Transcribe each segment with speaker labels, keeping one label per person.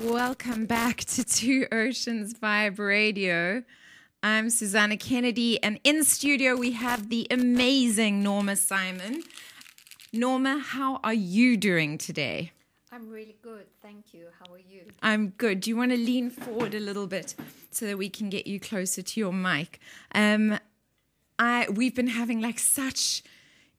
Speaker 1: Welcome back to Two Oceans Vibe Radio. I'm Susana Kennedy, and in studio we have the amazing Norma Simon. Norma, how are you doing today?
Speaker 2: I'm really good, thank you. How are you?
Speaker 1: I'm good. Do you want to lean forward a little bit so that we can get you closer to your mic? Um, I we've been having like such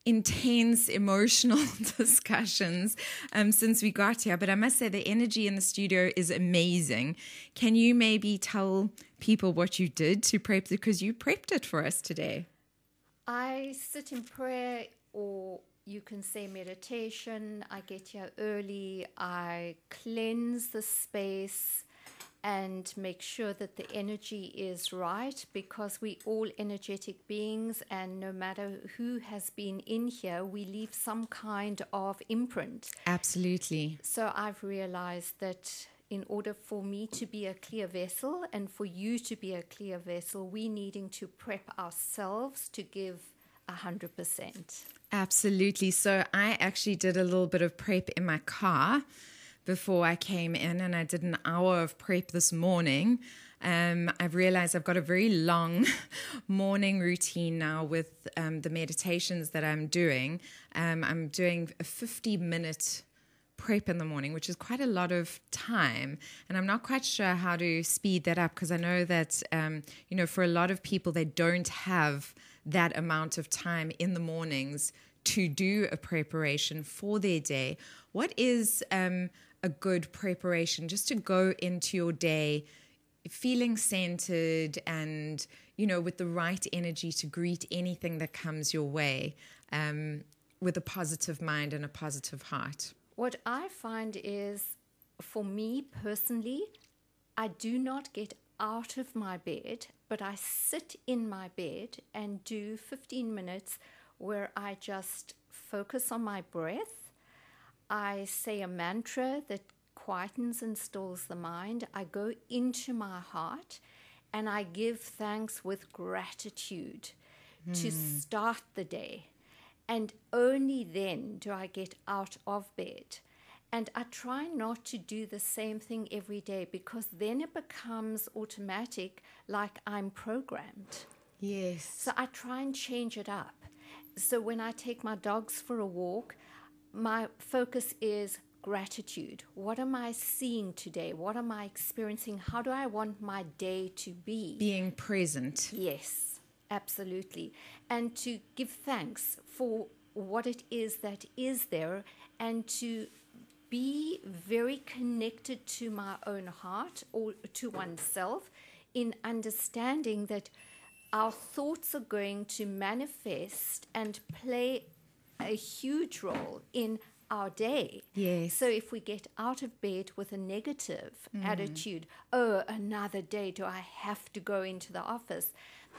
Speaker 1: intense emotional discussions um, since we got here. But I must say, the energy in the studio is amazing. Can you maybe tell people what you did to prep? Because you prepped it for us today.
Speaker 2: I sit in prayer, or you can say meditation. I get here early. I cleanse the space and make sure that the energy is right because we all energetic beings and no matter who has been in here we leave some kind of imprint
Speaker 1: Absolutely.
Speaker 2: so i've realized that in order for me to be a clear vessel and for you to be a clear vessel we needing to prep ourselves to give 100%
Speaker 1: Absolutely. So I actually did a little bit of prep in my car before I came in, and I did an hour of prep this morning. Um, I've realized I've got a very long morning routine now with um, the meditations that I'm doing. Um, I'm doing a 50 minute prep in the morning, which is quite a lot of time. And I'm not quite sure how to speed that up because I know that, um, you know, for a lot of people, they don't have that amount of time in the mornings to do a preparation for their day. What is um, a good preparation just to go into your day feeling centered and, you know, with the right energy to greet anything that comes your way um, with a positive mind and a positive heart?
Speaker 2: What I find is, for me personally, I do not get out of my bed, but I sit in my bed and do 15 minutes where I just focus on my breath. I say a mantra that quietens and stills the mind. I go into my heart and I give thanks with gratitude to hmm. start the day. And only then do I get out of bed. And I try not to do the same thing every day because then it becomes automatic, like I'm programmed.
Speaker 1: Yes.
Speaker 2: So I try and change it up. So when I take my dogs for a walk, my focus is gratitude. What am I seeing today? What am I experiencing? How do I want my day to be?
Speaker 1: Being present.
Speaker 2: Yes, absolutely. And to give thanks for what it is that is there and to be very connected to my own heart or to oneself in understanding that our thoughts are going to manifest and play a huge role in our day.
Speaker 1: Yes.
Speaker 2: So if we get out of bed with a negative mm. attitude, oh, another day, do I have to go into the office?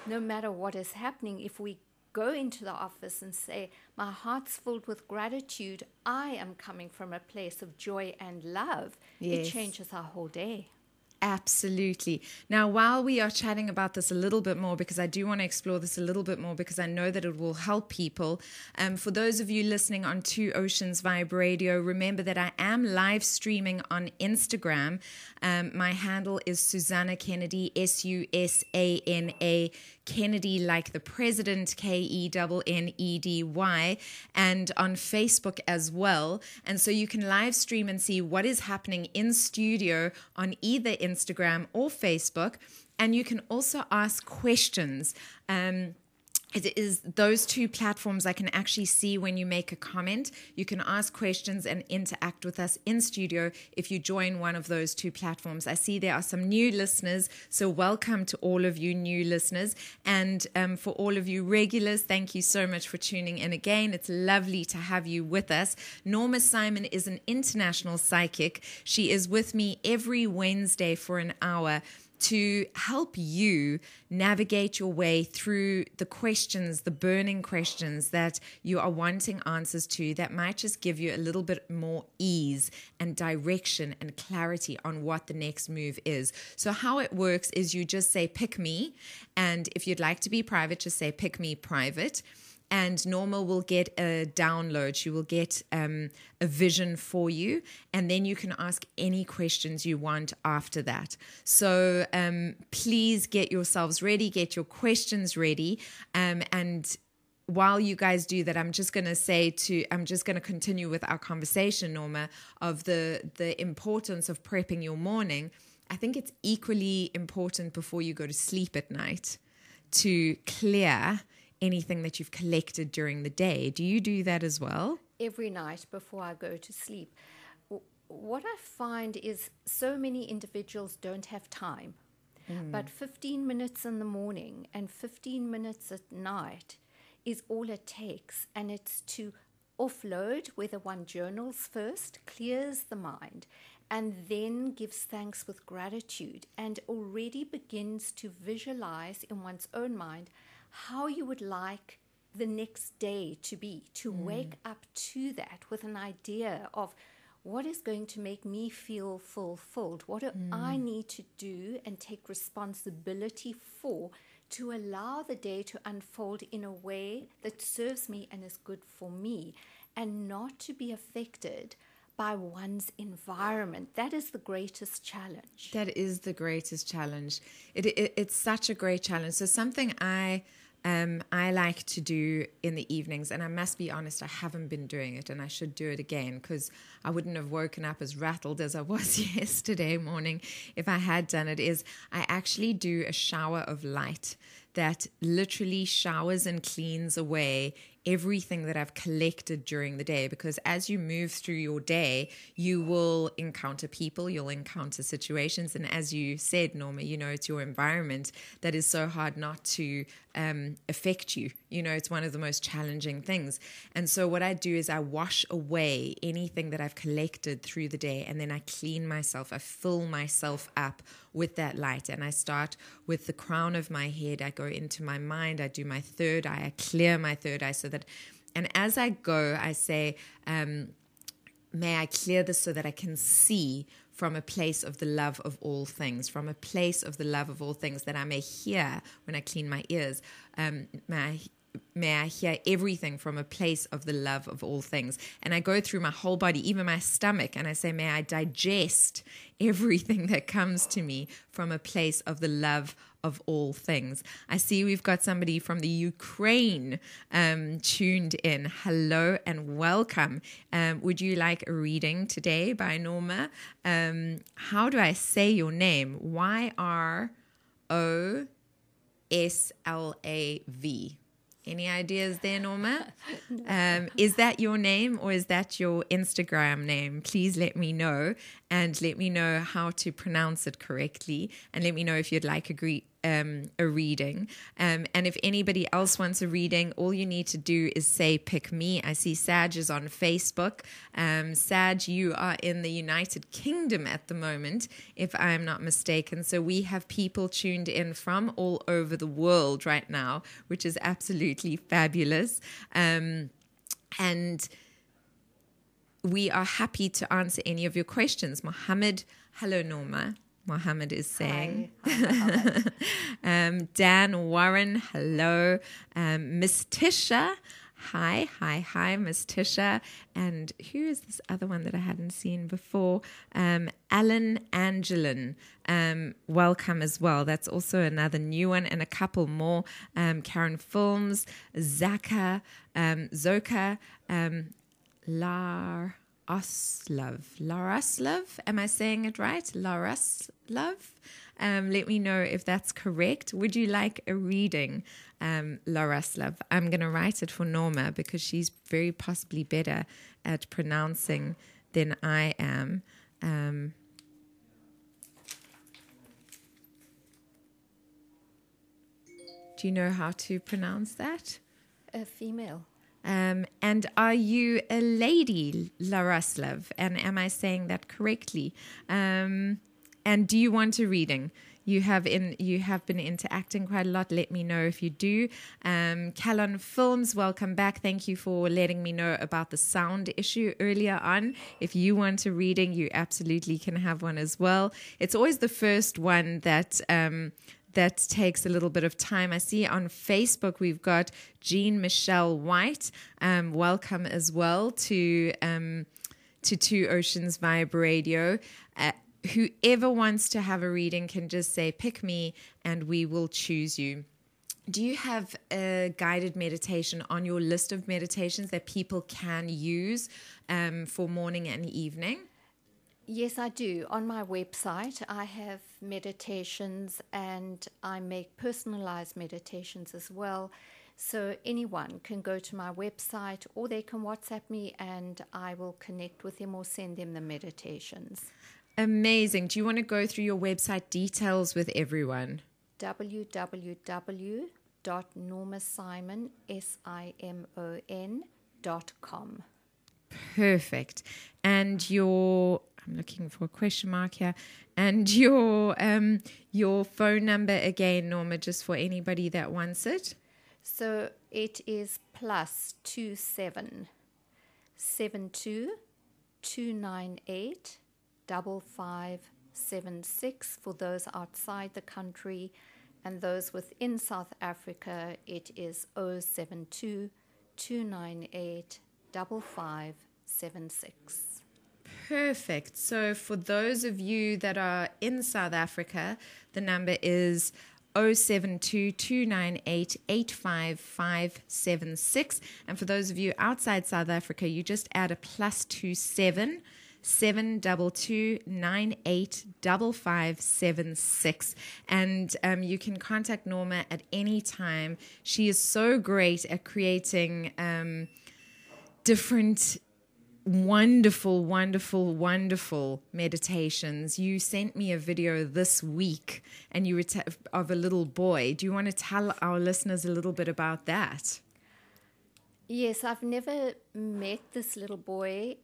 Speaker 2: No matter what is happening, if we go into the office and say, my heart's filled with gratitude, I am coming from a place of joy and love,
Speaker 1: Yes.
Speaker 2: it changes our whole day.
Speaker 1: Absolutely. Now, while we are chatting about this a little bit more, because I do want to explore this a little bit more, because I know that it will help people. Um, for those of you listening on Two Oceans Vibe Radio, remember that I am live streaming on Instagram. Um, my handle is Susana Kennedy, S U S A N A Kennedy, like the president, K E N N E D Y, and on Facebook as well. And so you can live stream and see what is happening in studio on either Instagram or Facebook. And you can also ask questions. Um, it is those two platforms I can actually see when you make a comment. You can ask questions and interact with us in studio if you join one of those two platforms. I see there are some new listeners, so welcome to all of you new listeners. And um, for all of you regulars, thank you so much for tuning in again. It's lovely to have you with us. Norma Simon is an international psychic. She is with me every Wednesday for an hour to help you navigate your way through the questions, the burning questions that you are wanting answers to that might just give you a little bit more ease and direction and clarity on what the next move is. So, how it works is you just say, pick me. And if you'd like to be private, just say, pick me private. And Norma will get a download. She will get um, a vision for you, and then you can ask any questions you want after that. So um, please get yourselves ready, get your questions ready, um, and while you guys do that, I'm just going to say to I'm just going to continue with our conversation, Norma, of the the importance of prepping your morning. I think it's equally important before you go to sleep at night to clear anything that you've collected during the day. Do you do that as well?
Speaker 2: Every night before I go to sleep. What I find is so many individuals don't have time. Mm. But 15 minutes in the morning and 15 minutes at night is all it takes. And it's to offload, whether one journals first, clears the mind, and then gives thanks with gratitude, and already begins to visualize in one's own mind how you would like the next day to be, to mm. wake up to that with an idea of what is going to make me feel fulfilled? What do mm. I need to do and take responsibility for to allow the day to unfold in a way that serves me and is good for me and not to be affected by one's environment. That is the greatest challenge.
Speaker 1: That is the greatest challenge. It, it, it's such a great challenge. So, something I um, I like to do in the evenings, and I must be honest, I haven't been doing it, and I should do it again because I wouldn't have woken up as rattled as I was yesterday morning if I had done it. Is I actually do a shower of light that literally showers and cleans away everything that I've collected during the day because as you move through your day, you will encounter people, you'll encounter situations. And as you said, Norma, you know, it's your environment that is so hard not to um, affect you. You know, it's one of the most challenging things. And so, what I do is I wash away anything that I've collected through the day and then I clean myself. I fill myself up with that light. And I start with the crown of my head. I go into my mind. I do my third eye. I clear my third eye so that, and as I go, I say, um, May I clear this so that I can see from a place of the love of all things, from a place of the love of all things, that I may hear when I clean my ears. Um, may I may I hear everything from a place of the love of all things. And I go through my whole body, even my stomach, and I say, May I digest everything that comes to me from a place of the love of all things. I see we've got somebody from the Ukraine um, tuned in. Hello and welcome. Um, would you like a reading today by Norma? Um, how do I say your name? Y R O S L A V. Any ideas there, Norma? um, is that your name or is that your Instagram name? Please let me know and let me know how to pronounce it correctly and let me know if you'd like a, greet um, a reading. Um, and if anybody else wants a reading, all you need to do is say, pick me. I see Saj is on Facebook. Um, Saj, you are in the United Kingdom at the moment, if I'm not mistaken. So we have people tuned in from all over the world right now, which is absolutely fabulous. Um, and we are happy to answer any of your questions. Mohammed, hello, Norma. Mohammed is saying. Hi. Hi, um, Dan Warren, hello. Um, Miss Tisha, hi, hi, hi, Miss Tisha. And who is this other one that I hadn't seen before? Um, Alan Angelin, um, welcome as well. That's also another new one, and a couple more. Um, Karen Films, Zaka, um, Zoka, um, Lar. Oslov. Laraslov. Am I saying it right? Laraslov. Um, let me know if that's correct. Would you like a reading, um, Laraslov? I'm going to write it for Norma because she's very possibly better at pronouncing than I am. Um, do you know how to pronounce that?
Speaker 2: A female.
Speaker 1: Um, and are you a lady, Laraslav? And am I saying that correctly? Um, and do you want a reading? You have in you have been interacting quite a lot. Let me know if you do. Um, Calon Films, welcome back. Thank you for letting me know about the sound issue earlier on. If you want a reading, you absolutely can have one as well. It's always the first one that um, that takes a little bit of time. I see on Facebook we've got Jean Michelle White. Um, welcome as well to um, to Two Oceans Vibe Radio. Uh, whoever wants to have a reading can just say, pick me, and we will choose you. Do you have a guided meditation on your list of meditations that people can use um, for morning and evening?
Speaker 2: Yes, I do. On my website, I have meditations and I make personalized meditations as well. So anyone can go to my website or they can WhatsApp me and I will connect with them or send them the meditations.
Speaker 1: Amazing. Do you want to go through your website details with everyone?
Speaker 2: www.normasimon.com.
Speaker 1: Perfect. And your I'm looking for a question mark here. And your um your phone number again, Norma, just for anybody that wants it.
Speaker 2: So it is plus two seven seven two two nine eight double five seven six for those outside the country and those within South Africa it is 072 298 5576.
Speaker 1: Perfect. So for those of you that are in South Africa, the number is 0722988556 and for those of you outside South Africa you just add a plus two seven seven double two nine eight double five seven six. And um, you can contact Norma at any time. She is so great at creating um, different wonderful, wonderful, wonderful meditations. You sent me a video this week, and you were t- of a little boy. Do you want to tell our listeners a little bit about that?
Speaker 2: Yes, I've never met this little boy.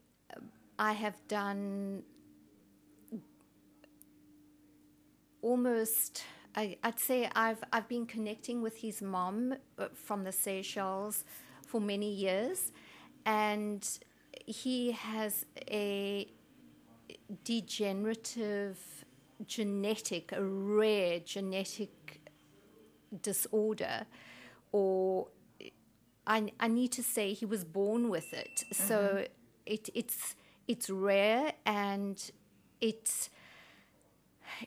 Speaker 2: I have done almost. I, would say I've I've been connecting with his mom uh, from the Seychelles for many years, and he has a degenerative genetic, a rare genetic disorder, or I, I need to say he was born with it. Mm-hmm. So it, it's it's rare and it's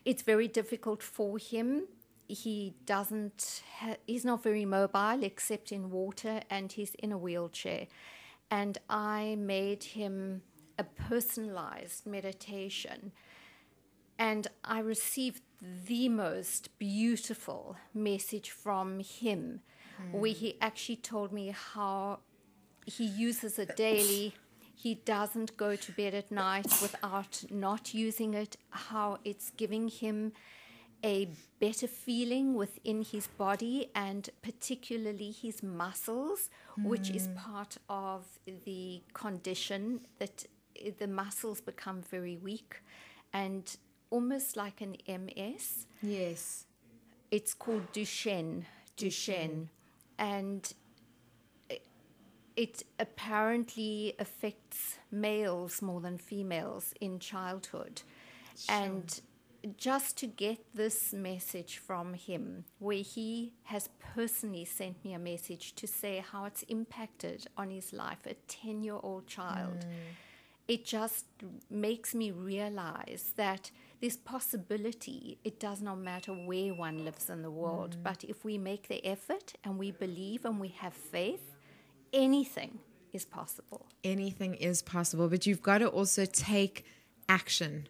Speaker 2: it's very difficult for him. He doesn't. Ha- he's not very mobile except in water, and he's in a wheelchair and I made him a personalized meditation. And I received the most beautiful message from him, mm. where he actually told me how he uses it daily. He doesn't go to bed at night without not using it, how it's giving him a better feeling within his body and particularly his muscles, mm. which is hmm. part of the condition that the muscles become very weak and almost like an MS.
Speaker 1: Yes.
Speaker 2: It's called Duchenne. Duchenne. And it apparently affects males more than females in childhood. Sure. And just to get this message from him, where he has personally sent me a message to say how it's impacted on his life, a 10 year old child, mm. it just makes me realize that this possibility, it does not matter where one lives in the world, mm. but if we make the effort and we believe and we have faith, anything is possible.
Speaker 1: Anything is possible, but you've got to also take action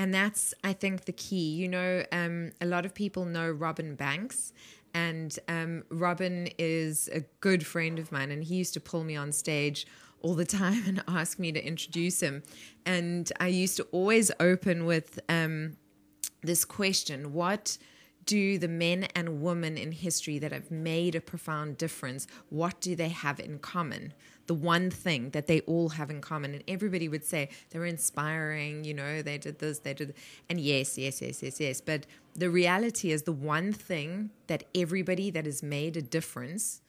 Speaker 1: and that's, I think, the key. You know, um, a lot of people know Robin Banks, and um, Robin is a good friend of mine, and he used to pull me on stage all the time and ask me to introduce him. And I used to always open with um, this question What do the men and women in history that have made a profound difference, what do they have in common? the one thing that they all have in common. And everybody would say they were inspiring, you know, they did this, they did, and yes, yes, yes, yes, yes. But the reality is the one thing that everybody that has made a difference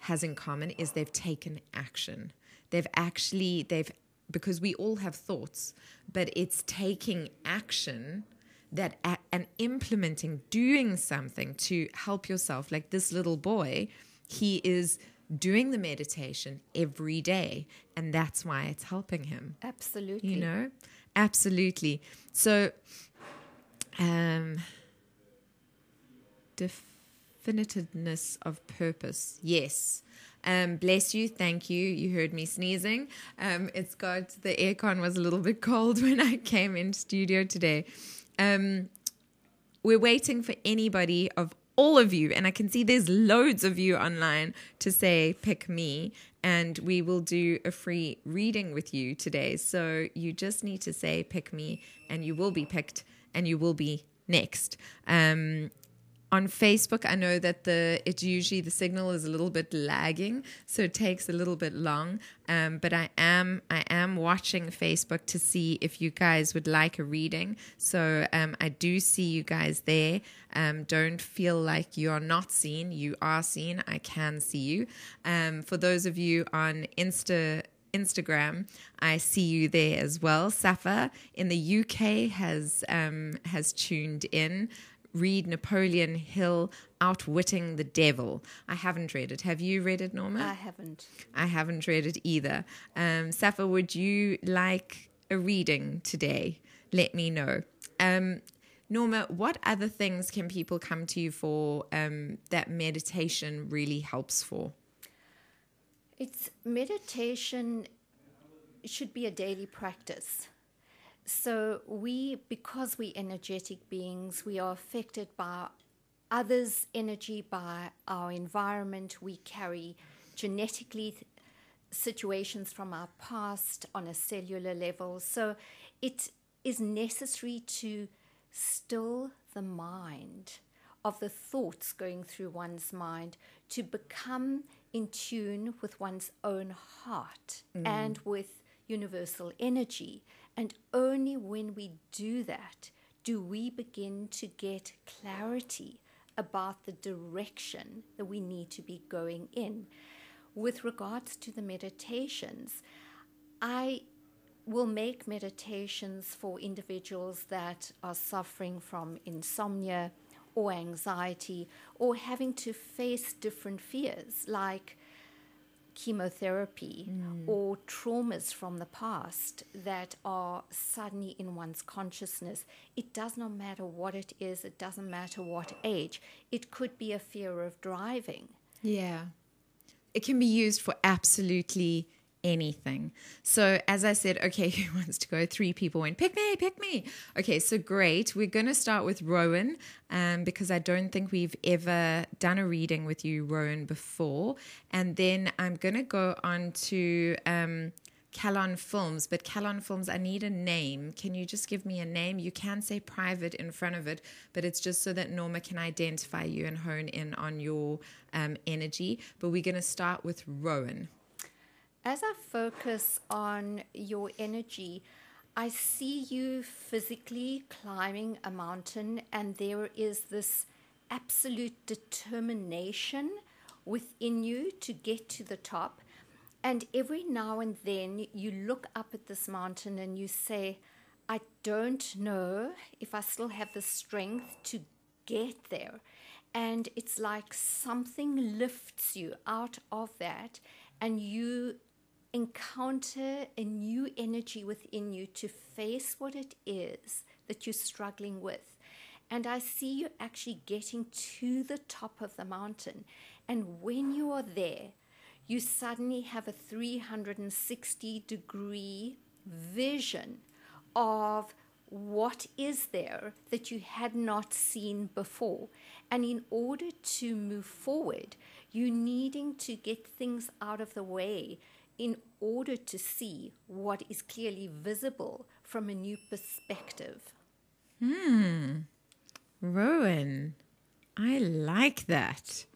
Speaker 1: has in common is they've taken action. They've actually, they've, because we all have thoughts, but it's taking action that a- and implementing doing something to help yourself like this little boy he is doing the meditation every day and that's why it's helping him.
Speaker 2: Absolutely.
Speaker 1: you know? Absolutely. So um definitiveness of purpose. Yes. Um bless you. Thank you. You heard me sneezing. Um it's got the aircon was a little bit cold when i came in studio today um we're waiting for anybody of all of you, and I can see there's loads of you online to say pick me, and we will do a free reading with you today. So you just need to say pick me, and you will be picked, and you will be next. Um, on Facebook, I know that the it's usually the signal is a little bit lagging, so it takes a little bit long. Um, but I am I am watching Facebook to see if you guys would like a reading. So um, I do see you guys there. Um, don't feel like you are not seen. You are seen. I can see you. Um, for those of you on Insta. Instagram, I see you there as well. Safa in the UK has um, has tuned in read Napoleon Hill Outwitting the Devil. I haven't read it. Have you read it, Norma?
Speaker 2: I haven't.
Speaker 1: I haven't read it either. Um, Safa, would you like a reading today? Let me know. Um, Norma, what other things can people come to you for um, that meditation really helps for?
Speaker 2: It's meditation it should be a daily practice. So we because we're energetic beings, we are affected by others' energy, by our environment. We carry genetically th- situations from our past on a cellular level. So it is necessary to still the mind of the thoughts going through one's mind to become in tune with one's own heart mm. and with universal energy. And only when we do that do we begin to get clarity about the direction that we need to be going in. With regards to the meditations, I will make meditations for individuals that are suffering from insomnia or anxiety or having to face different fears like chemotherapy mm. or traumas from the past that are suddenly in one's consciousness. It does not matter what it is, it doesn't matter what age. It could be a fear of driving.
Speaker 1: Yeah. It can be used for absolutely anything. So, as I said, okay, who wants to go? Three people went, pick me, pick me. Okay, so great. We're going to start with Rowan um, because I don't think we've ever done a reading with you, Rowan, before. And then I'm going to go on to. Um, Calon Films, but Calon Films, I need a name. Can you just give me a name? You can say private in front of it, but it's just so that Norma can identify you and hone in on your um, energy. But we're going to start with Rowan.
Speaker 2: As I focus on your energy, I see you physically climbing a mountain, and there is this absolute determination within you to get to the top. And every now and then you look up at this mountain and you say, I don't know if I still have the strength to get there. And it's like something lifts you out of that, and you encounter a new energy within you to face what it is that you're struggling with. And I see you actually getting to the top of the mountain. And when you are there, you suddenly have a 360 degree vision of what is there that you had not seen before. And in order to move forward, you needing to get things out of the way in order to see what is clearly visible from a new perspective.
Speaker 1: Rowan, I like that.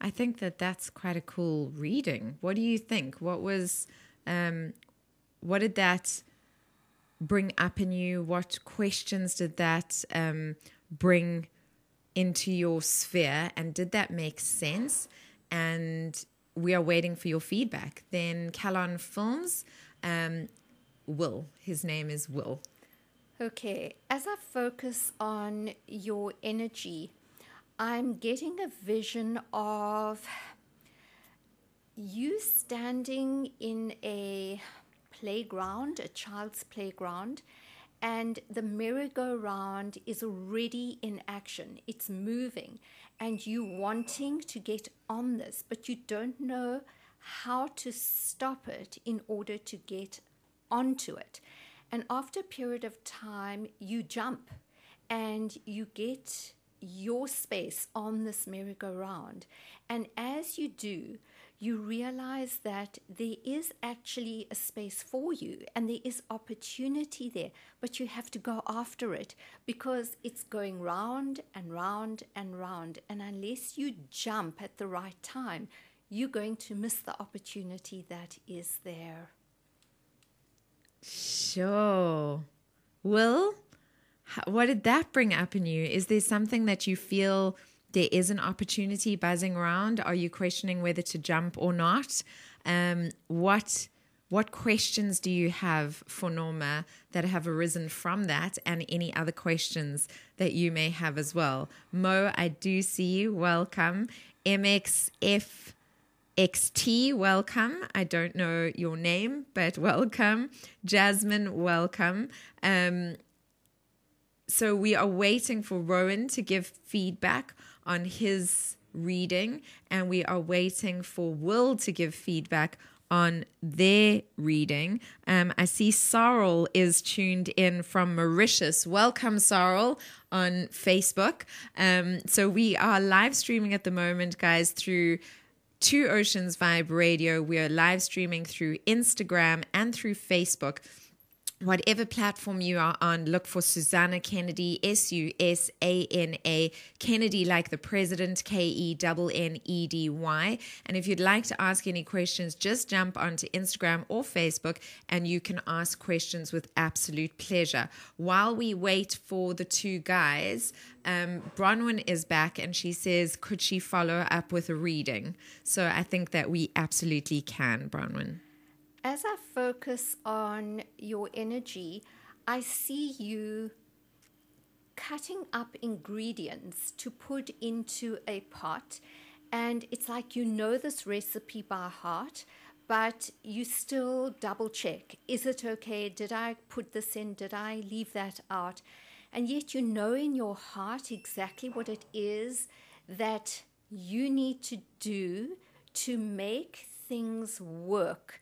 Speaker 1: I think that that's quite a cool reading. What do you think? What was, um, what did that bring up in you? What questions did that um, bring into your sphere? And did that make sense? And we are waiting for your feedback. Then Calon Films, um, Will. His name is Will.
Speaker 2: Okay, as I focus on your energy, I'm getting a vision of you standing in a playground, a child's playground, and the merry-go-round is already in action. It's moving, and you wanting to get on this, but you don't know how to stop it in order to get onto it. And after a period of time, you jump and you get your space on this merry-go-round. And as you do, you realize that there is actually a space for you and there is opportunity there, but you have to go after it because it's going round and round and round. And unless you jump at the right time, you're going to miss the opportunity that is there.
Speaker 1: Sure. Will, what did that bring up in you? Is there something that you feel there is an opportunity buzzing around? Are you questioning whether to jump or not? Um, what what questions do you have for Norma that have arisen from that, and any other questions that you may have as well? Mo, I do see you. Welcome. MXF. XT, welcome. I don't know your name, but welcome. Jasmine, welcome. Um, so we are waiting for Rowan to give feedback on his reading, and we are waiting for Will to give feedback on their reading. Um, I see Sarl is tuned in from Mauritius. Welcome, Sarl, on Facebook. Um, so we are live streaming at the moment, guys, through Two Oceans Vibe Radio. We are live streaming through Instagram and through Facebook whatever platform you are on, look for Susana Kennedy, S U S A N A, Kennedy like the president, K E N N E D Y. And if you'd like to ask any questions, just jump onto Instagram or Facebook and you can ask questions with absolute pleasure. While we wait for the two guys, um, Bronwyn is back and she says, could she follow up with a reading? So I think that we absolutely can, Bronwyn
Speaker 2: as I focus on your energy, I see you cutting up ingredients to put into a pot. And it's like you know this recipe by heart, but you still double check is it okay? Did I put this in? Did I leave that out? And yet you know in your heart exactly what it is that you need to do to make things work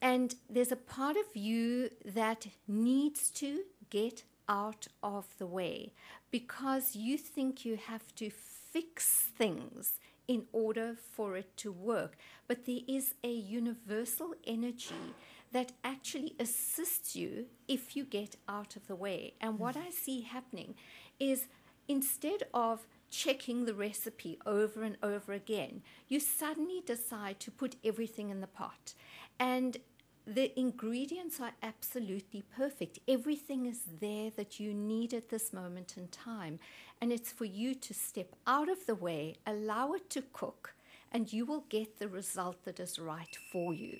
Speaker 2: and there's a part of you that needs to get out of the way because you think you have to fix things in order for it to work. But there is a universal energy that actually assists you if you get out of the way. And what mm. I see happening is instead of checking the recipe over and over again, you suddenly decide to put everything in the pot. And the ingredients are absolutely perfect. Everything is there that you need at this moment in time. And it's for you to step out of the way, allow it to cook, and you will get the result that is right for you.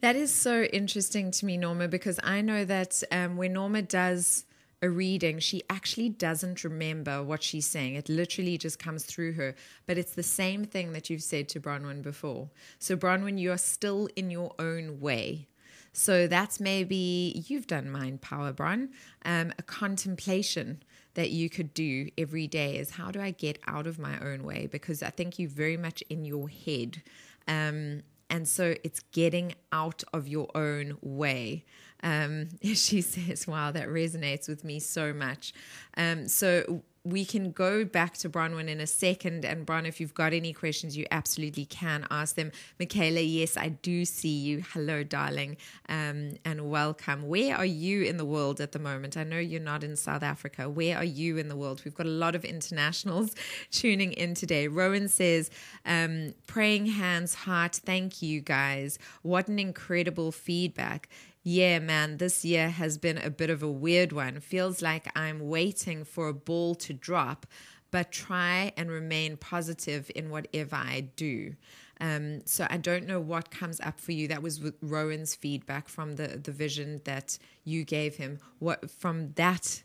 Speaker 1: That is so interesting to me, Norma, because I know that um, when Norma does a reading, she actually doesn't remember what she's saying. It literally just comes through her. But it's the same thing that you've said to Bronwyn before. So, Bronwyn, you're still in your own way. So, that's maybe you've done mind power, Bron, um, a contemplation that you could do every day is how do I get out of my own way? Because I think you're very much in your head. Um, and so it's getting out of your own way. Um, she says, wow, that resonates with me so much. Um, so we can go back to Bronwyn in a second. And Bron, if you've got any questions, you absolutely can ask them. Michaela, yes, I do see you. Hello, darling, um, and welcome. Where are you in the world at the moment? I know you're not in South Africa. Where are you in the world? We've got a lot of internationals tuning in today. Rowan says, um, praying hands, heart. Thank you, guys. What an incredible feedback yeah, man, this year has been a bit of a weird one. Feels like I'm waiting for a ball to drop, but try and remain positive in whatever I do. Um, so I don't know what comes up for you. That was Rowan's feedback from the the vision that you gave him. What from that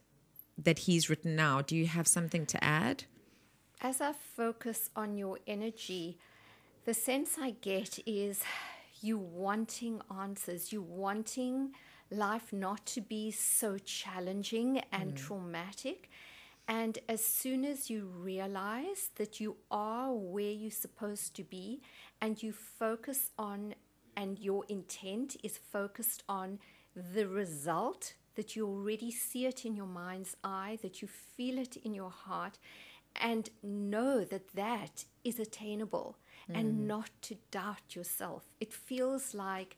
Speaker 1: that he's written now? Do you have something to add?
Speaker 2: As I focus on your energy, the sense I get is you wanting answers, you wanting life not to be so challenging and mm. traumatic. And as soon as you realize that you are where you're supposed to be and you focus on, and your intent is focused on the result, that you already see it in your mind's eye, that you feel it in your heart, and know that that is attainable and not to doubt yourself. It feels like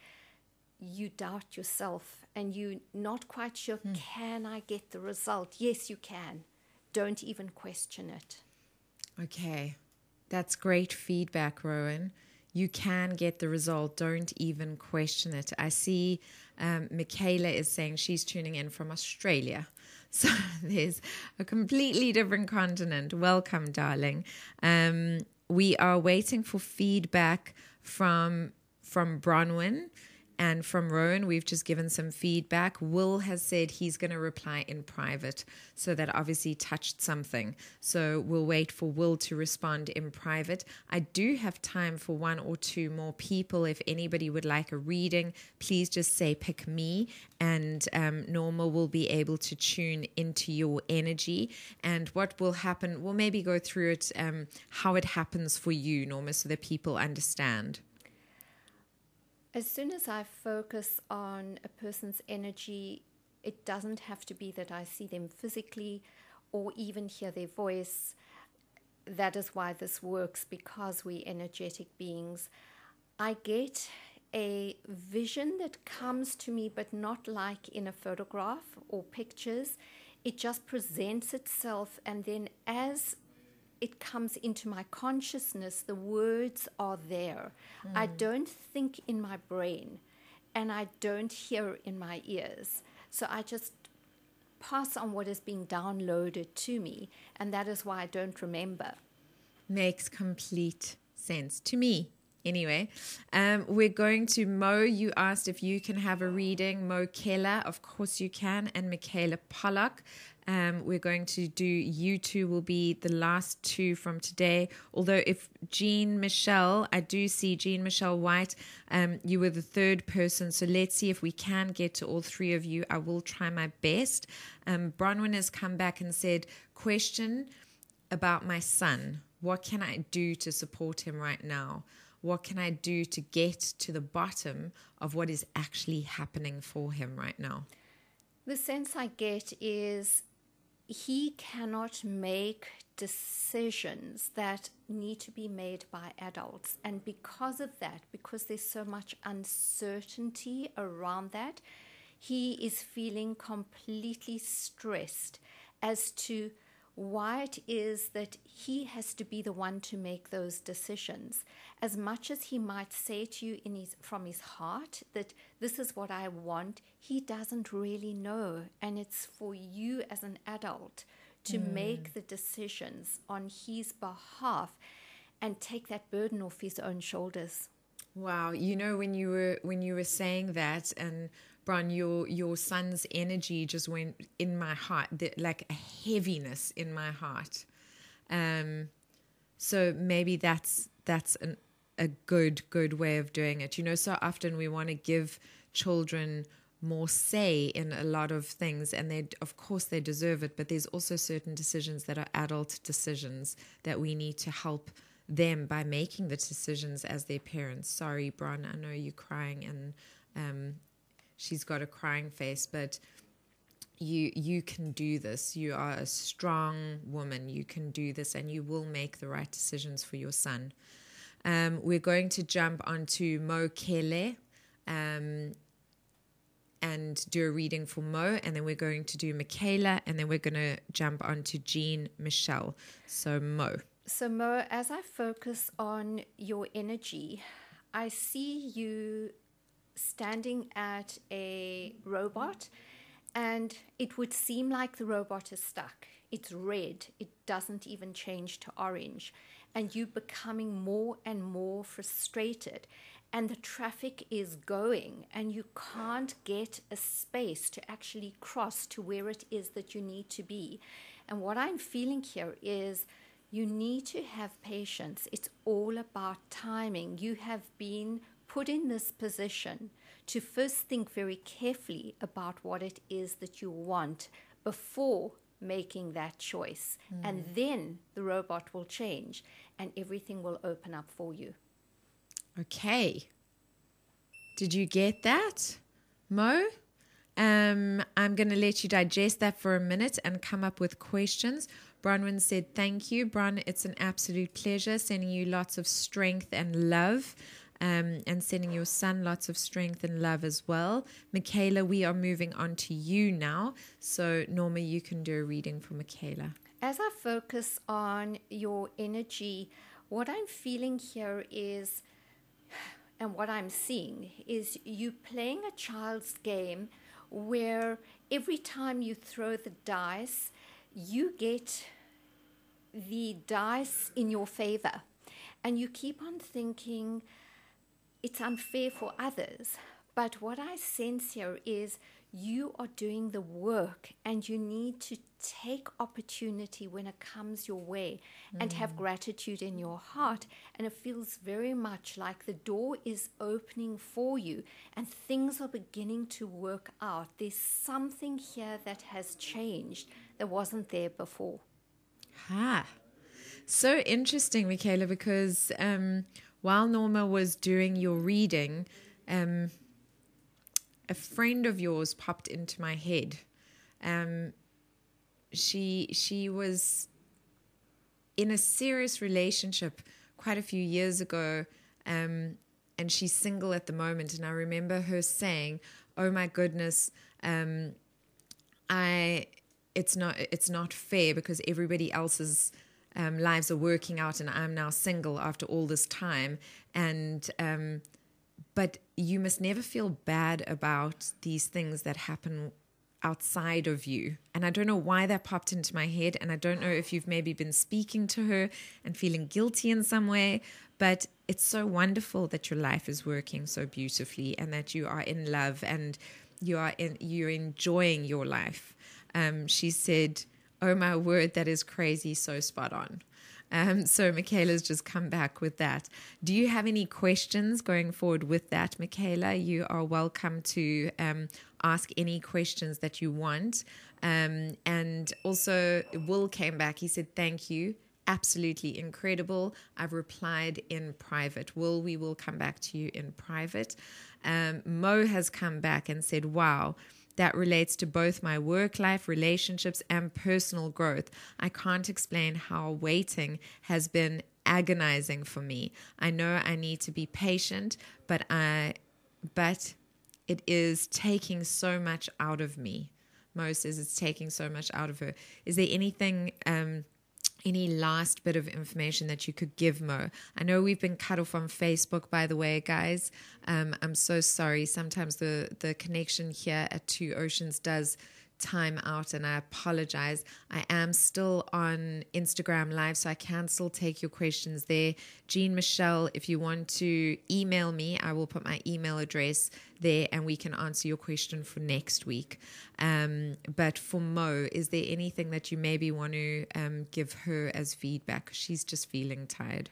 Speaker 2: you doubt yourself and you're not quite sure can I get the result? Yes, you can. Don't even question it.
Speaker 1: Okay, that's great feedback, Rowan. You can get the result. Don't even question it. I see um, Michaela is saying she's tuning in from Australia. So there's a completely different continent. Welcome, darling. Um, we are waiting for feedback from from Bronwyn and from Rowan. We've just given some feedback. Will has said he's going to reply in private, so that obviously touched something. So we'll wait for Will to respond in private. I do have time for one or two more people. If anybody would like a reading, please just say pick me, and um, Norma will be able to tune into your energy. And what will happen, we'll maybe go through it, um, how it happens for you, Norma, so that people understand.
Speaker 2: As soon as I focus on a person's energy, it doesn't have to be that I see them physically or even hear their voice. That is why this works because we're energetic beings. I get a vision that comes to me, but not like in a photograph or pictures. It just presents itself, and then as it comes into my consciousness, the words are there. I don't think in my brain and I don't hear in my ears. So I just pass on what is being downloaded to me, and that is why I don't remember.
Speaker 1: Makes complete sense to me. Anyway, um, we're going to Mo. You asked if you can have a reading. Mo Keller, of course you can, and Michaela Pollock. Um, we're going to do you two will be the last two from today. Although if Jean Michelle, I do see Jean Michelle White, um, you were the third person. So let's see if we can get to all three of you. I will try my best. Um, Bronwyn has come back and said, question about my son. What can I do to support him right now? What can I do to get to the bottom of what is actually happening for him right now?
Speaker 2: The sense I get is he cannot make decisions that need to be made by adults. And because of that, because there's so much uncertainty around that, he is feeling completely stressed as to why it is that he has to be the one to make those decisions. As much as he might say to you in his, from his heart that this is what I want, he doesn't really know. And it's for you as an adult to mm. make the decisions on his behalf and take that burden off his own shoulders.
Speaker 1: Wow, you know when you were when you were saying that and Bron, your your son's energy just went in my heart, the, like a heaviness in my heart. Um, so maybe that's that's an, a good good way of doing it. You know, so often we want to give children more say in a lot of things and they of course they deserve it but there's also certain decisions that are adult decisions that we need to help them by making the decisions as their parents sorry bron i know you're crying and um, she's got a crying face but you you can do this you are a strong woman you can do this and you will make the right decisions for your son um, we're going to jump onto mo kele um, and do a reading for Mo, and then we're going to do Michaela, and then we're going to jump onto Jean Michelle. So, Mo.
Speaker 2: So, Mo, as I focus on your energy, I see you standing at a robot, and it would seem like the robot is stuck. It's red, it doesn't even change to orange. and you becoming more and more frustrated and the traffic is going and you can't get a space to actually cross to where it is that you need to be. And what I'm feeling here is you need to have patience. It's all about timing. You have been put in this position to first think very carefully about what it is that you want before making that choice. Mm. And then the robot will change and everything will open up for you.
Speaker 1: Okay. Did you get that, Mo? Um, I'm going to let you digest that for a minute and come up with questions. Bronwyn said, Thank you, Bron. It's an absolute pleasure sending you lots of strength and love. Um, and sending your son lots of strength and love as well. Michaela, we are moving on to you now. So, Norma, you can do a reading for Michaela.
Speaker 2: As I focus on your energy, what I'm feeling here is, and what I'm seeing is you playing a child's game where every time you throw the dice, you get the dice in your favor. And you keep on thinking it's unfair for others. But what I sense here is you are doing the work and you need to take opportunity when it comes your way mm. and have mm. gratitude in your heart and it feels very much like the door is opening for you and things are beginning to work out there's something here that has changed that wasn't there before
Speaker 1: ha so interesting michaela because um, while norma was doing your reading um, a friend of yours popped into my head. Um, she she was in a serious relationship quite a few years ago, um, and she's single at the moment. And I remember her saying, "Oh my goodness, um, I it's not it's not fair because everybody else's." Um, lives are working out, and I'm now single after all this time. And um, but you must never feel bad about these things that happen outside of you. And I don't know why that popped into my head. And I don't know if you've maybe been speaking to her and feeling guilty in some way. But it's so wonderful that your life is working so beautifully and that you are in love and you are in, you're enjoying your life. Um, she said, Oh my word, that is crazy, so spot on. Um, so Michaela's just come back with that. Do you have any questions going forward with that, Michaela? You are welcome to um, ask any questions that you want. Um, and also, Will came back. He said, Thank you. Absolutely incredible. I've replied in private. Will, we will come back to you in private. Um, Mo has come back and said, Wow that relates to both my work life, relationships, and personal growth. I can't explain how waiting has been agonizing for me. I know I need to be patient, but I but it is taking so much out of me. Mo says it's taking so much out of her. Is there anything um, any last bit of information that you could give Mo? I know we've been cut off on Facebook, by the way, guys. Um, I'm so sorry. Sometimes the the connection here at Two Oceans does time out and I apologize. I am still on Instagram live, so I can still take your questions there. Jean Michelle, if you want to email me, I will put my email address there and we can answer your question for next week. Um, but for Mo, is there anything that you maybe want to um, give her as feedback? She's just feeling tired.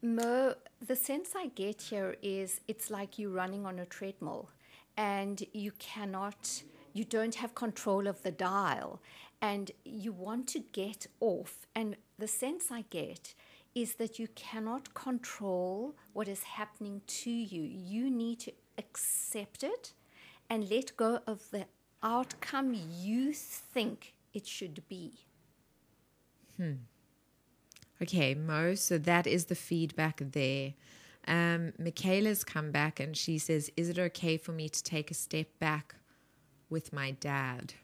Speaker 2: Mo, the sense I get here is it's like you running on a treadmill and you cannot you don't have control of the dial and you want to get off. And the sense I get is that you cannot control what is happening to you. You need to accept it and let go of the outcome you think it should be.
Speaker 1: Hmm. Okay, Mo, so that is the feedback there. Um, Michaela's come back and she says, Is it okay for me to take a step back with my dad?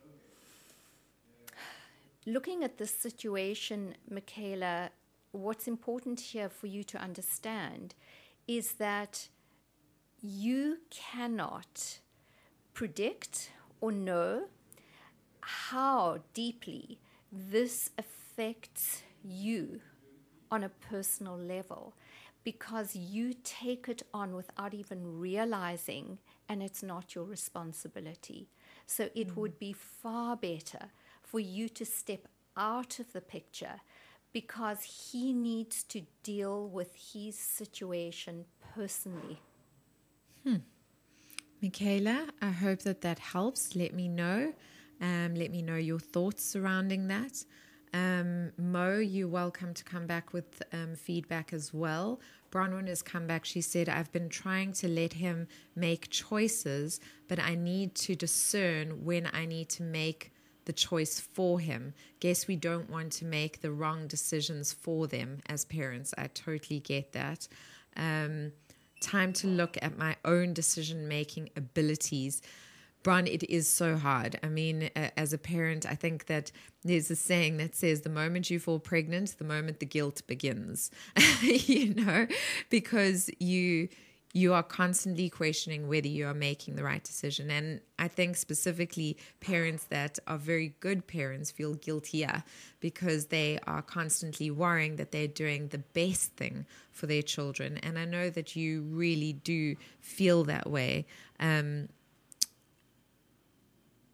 Speaker 2: Looking at this situation, Michaela, what's important here for you to understand is that you cannot predict or know how deeply this affects you on a personal level because you take it on without even realizing and it's not your responsibility. So it mm. would be far better for you to step out of the picture because he needs to deal with his situation personally.
Speaker 1: Hmm. Michaela, I hope that that helps. Let me know. Um, let me know your thoughts surrounding that. Um, Mo, you're welcome to come back with um, feedback as well. Bronwyn has come back. She said, I've been trying to let him make choices, but I need to discern when I need to make the choice for him. Guess we don't want to make the wrong decisions for them as parents. I totally get that. Um, time to look at my own decision making abilities. Bron, it is so hard. I mean, as a parent, I think that there's a saying that says the moment you fall pregnant, the moment the guilt begins, you know, because you you are constantly questioning whether you are making the right decision. And I think specifically parents that are very good parents feel guiltier because they are constantly worrying that they're doing the best thing for their children. And I know that you really do feel that way. Um,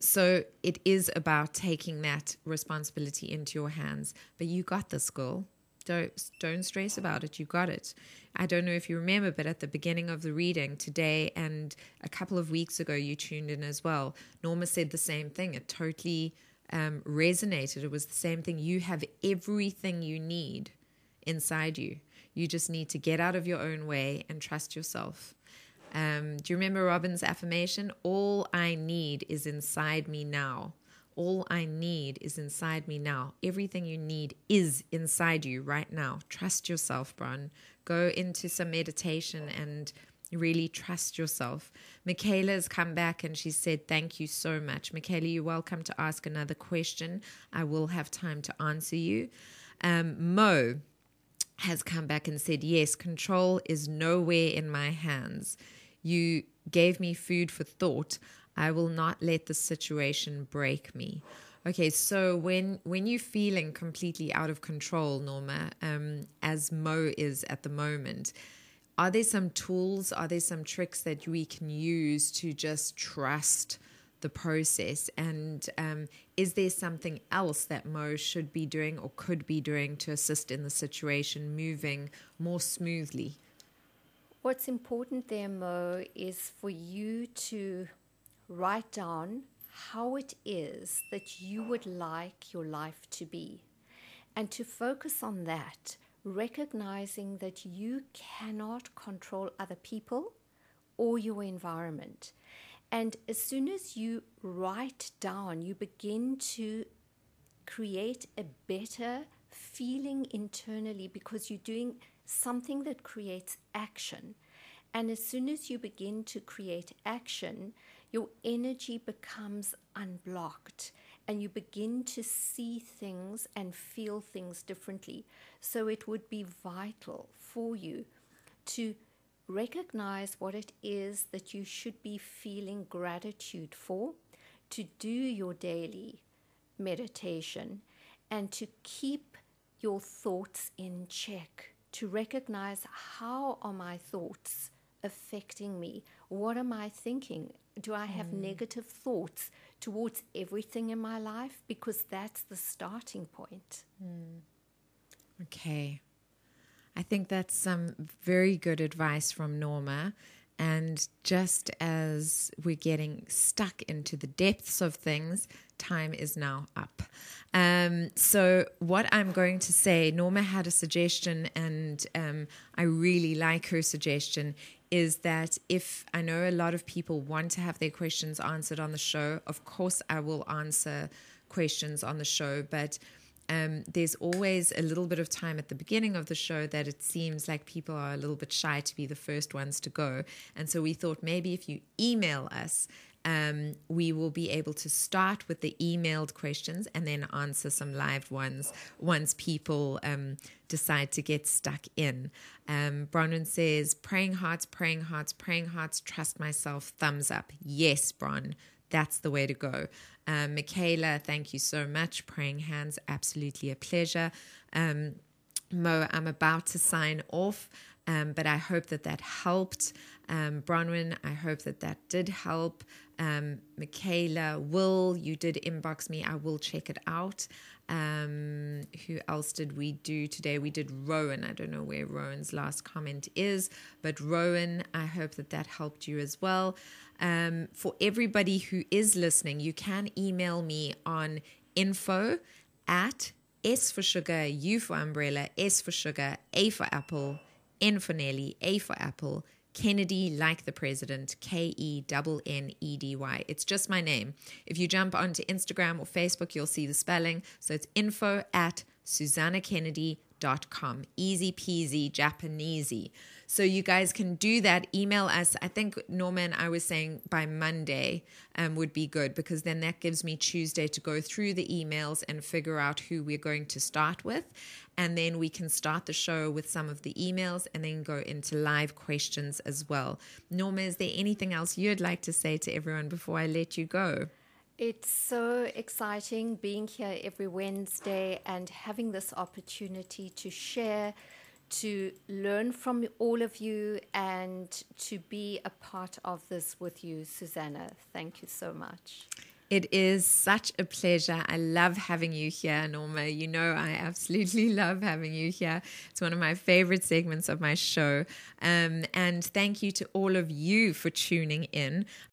Speaker 1: so it is about taking that responsibility into your hands. But you got this, girl. Don't don't stress about it. You got it. I don't know if you remember, but at the beginning of the reading today and a couple of weeks ago, you tuned in as well. Norma said the same thing. It totally um, resonated. It was the same thing. You have everything you need inside you. You just need to get out of your own way and trust yourself. Um, do you remember Robin's affirmation? All I need is inside me now. All I need is inside me now. Everything you need is inside you right now. Trust yourself, Bron. Go into some meditation and really trust yourself. Michaela has come back and she said, Thank you so much. Michaela, you're welcome to ask another question. I will have time to answer you. Um, Mo has come back and said, Yes, control is nowhere in my hands. You gave me food for thought. I will not let the situation break me. Okay, so when when you're feeling completely out of control, Norma, um, as Mo is at the moment, are there some tools? Are there some tricks that we can use to just trust the process? And um, is there something else that Mo should be doing or could be doing to assist in the situation moving more smoothly?
Speaker 2: What's important there, Mo, is for you to write down how it is that you would like your life to be and to focus on that, recognizing that you cannot control other people or your environment. And as soon as you write down, you begin to create a better feeling internally because you're doing something that creates action. And as soon as you begin to create action, your energy becomes unblocked and you begin to see things and feel things differently. So it would be vital for you to recognize what it is that you should be feeling gratitude for, to do your daily meditation, and to keep your thoughts in check to recognize how are my thoughts affecting me? What am I thinking? Do I have mm. negative thoughts towards everything in my life? Because that's the starting point.
Speaker 1: Mm. Okay. I think that's some very good advice from Norma. And just as we're getting stuck into the depths of things, time is now up. Um, so, what I'm going to say, Norma had a suggestion, and um, I really like her suggestion. Is that if I know a lot of people want to have their questions answered on the show, of course I will answer questions on the show, but um, there's always a little bit of time at the beginning of the show that it seems like people are a little bit shy to be the first ones to go. And so we thought maybe if you email us, um, we will be able to start with the emailed questions and then answer some live ones once people um, decide to get stuck in. Um, Bronwyn says, praying hearts, praying hearts, praying hearts, trust myself, thumbs up. Yes, Bron, that's the way to go. Um, Michaela, thank you so much. Praying hands, absolutely a pleasure. Um, Mo, I'm about to sign off, um, but I hope that that helped. Um, Bronwyn, I hope that that did help. Um, Michaela, Will, you did inbox me. I will check it out. Um, who else did we do today? We did Rowan. I don't know where Rowan's last comment is, but Rowan, I hope that that helped you as well. Um, for everybody who is listening, you can email me on info at S for sugar, U for umbrella, S for sugar, A for apple, N for Nelly, A for apple, Kennedy like the president, K E N N E D Y. It's just my name. If you jump onto Instagram or Facebook, you'll see the spelling. So it's info at susanakennedy.com. Easy peasy, Japanesey. So you guys can do that. Email us. I think Norman, I was saying by Monday um, would be good because then that gives me Tuesday to go through the emails and figure out who we're going to start with. And then we can start the show with some of the emails and then go into live questions as well. Norma, is there anything else you'd like to say to everyone before I let you go?
Speaker 2: It's so exciting being here every Wednesday and having this opportunity to share to learn from all of you and to be a part of this with you, Susana. Thank you so much.
Speaker 1: It is such a pleasure. I love having you here, Norma. You know, I absolutely love having you here. It's one of my favorite segments of my show. Um, and thank you to all of you for tuning in.